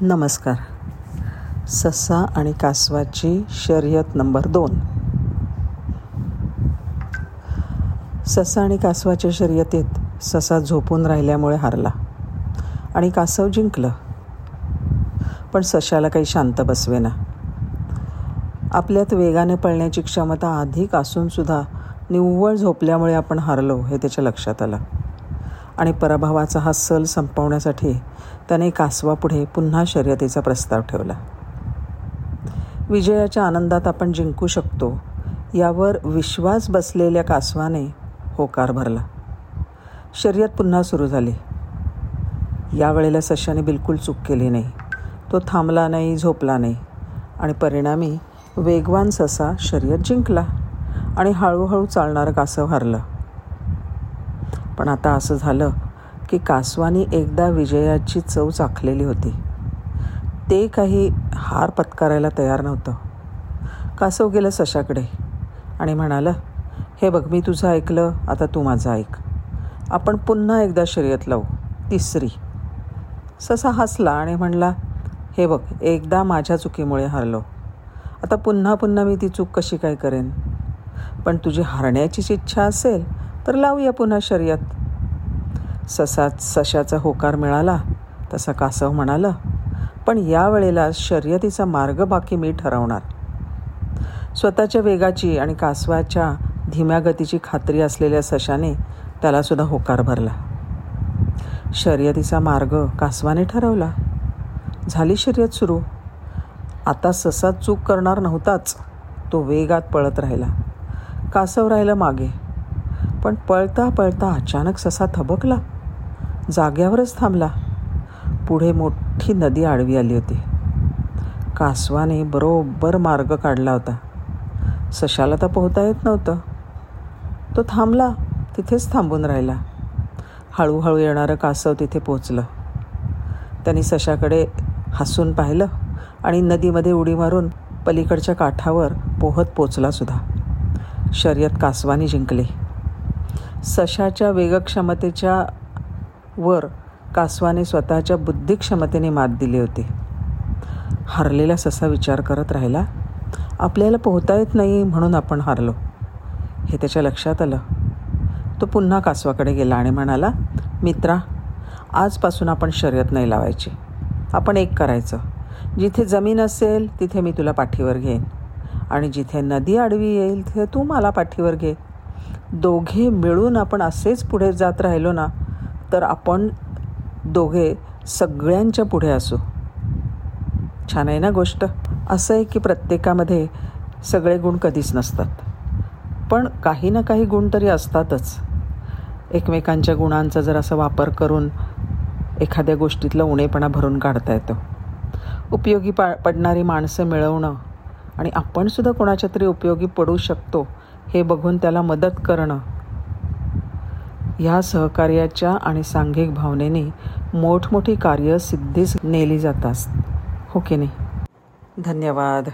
नमस्कार. ससा आणि कासवाची शर्यत नंबर दोन. ससा आणि कासवाच्या शर्यतीत ससा झोपून राहिल्यामुळे हारला आणि कासव जिंकलं. पण सशाला काही शांत बसवेना. आपल्यात वेगाने पळण्याची क्षमता अधिक असूनसुद्धा निव्वळ झोपल्यामुळे आपण हारलो हे त्याच्या लक्षात आलं. आणि पराभवाचा हा सल संपवण्यासाठी त्याने कासवापुढे पुन्हा शर्यतीचा प्रस्ताव ठेवला. विजयाच्या आनंदात आपण जिंकू शकतो यावर विश्वास बसलेल्या कासवाने होकार भरला. शर्यत पुन्हा सुरू झाली. यावेळेला सशाने बिलकुल चूक केली नाही. तो थांबला नाही झोपला नाही आणि परिणामी वेगवान ससा शर्यत जिंकला आणि हळूहळू चालणारं कासव हरलं. पण आता असं झालं की कासवानी एकदा विजयाची चव चाखलेली होती. ते काही हार पत्करायला तयार नव्हतं. कासव गेलं सशाकडे आणि म्हणालं हे बघ मी तुझं ऐकलं आता तू माझं ऐक. आपण पुन्हा एकदा शर्यत लावू तिसरी. ससा हसला आणि म्हणला हे बघ एकदा माझ्या चुकीमुळे हरलो. आता पुन्हा पुन्हा मी ती चूक कशी काय करेन? पण तुझी हारण्याचीच इच्छा असेल तर लावूया पुन्हा शर्यत. ससा सशाचा होकार मिळाला तसा कासव म्हणाला पण यावेळेला शर्यतीचा मार्ग बाकी मी ठरवणार. स्वतःच्या वेगाची आणि कासवाच्या धीम्या गतीची खात्री असलेल्या सशाने त्यालासुद्धा होकार भरला. शर्यतीचा मार्ग कासवाने ठरवला. झाली शर्यत सुरू. आता ससा चूक करणार नव्हताच. तो वेगात पळत राहिला. कासव राहिला मागे. पण पळता पळता अचानक ससा थबकला. जाग्यावरच थांबला. पुढे मोठी नदी आडवी आली होती. कासवाने बरोबर मार्ग काढला होता. सशाला तर पोहता येत नव्हतं. तो थांबला तिथेच थांबून राहिला. हळूहळू येणारं कासव तिथे पोचलं त्यांनी सशाकडे हसून पाहिलं आणि नदीमध्ये उडी मारून पलीकडच्या काठावर पोहत पोचला सुद्धा. शर्यत कासवानी जिंकली. सशाच्या वेगक्षमतेच्या वर कासवाने स्वतःच्या बुद्धिक्षमतेने मात दिली होती. हरलेला ससा विचार करत राहिला आपल्याला पोहता येत नाही म्हणून आपण हारलो. हे त्याच्या लक्षात आलं. तो पुन्हा कासवाकडे गेला आणि म्हणाला मित्रा आजपासून आपण शर्यत नाही लावायची. आपण एक करायचं. जिथे जमीन असेल तिथे मी तुला पाठीवर घेईन. आणि जिथे नदी आडवी येईल तिथे तू मला पाठीवर घे. दोघे मिळून आपण असेच पुढे जात राहिलो ना तर आपण दोघे सगळ्यांच्या पुढे असू. छान आहे ना गोष्ट? असं आहे की प्रत्येकामध्ये सगळे गुण कधीच नसतात. पण काही ना काही गुण तरी असतातच. एकमेकांच्या गुणांचा जर असा वापर करून एखाद्या गोष्टीतलं उणेपणा भरून काढता येतो. उपयोगी पा पडणारी माणसं मिळवणं आणि आपणसुद्धा कोणाच्या तरी उपयोगी पडू शकतो हे बघून त्याला मदत करणं. ह्या सहकार्याच्या आणि सांघिक भावनेने मोठमोठी कार्य सिद्धीस नेली जातात. हो की नाही? धन्यवाद.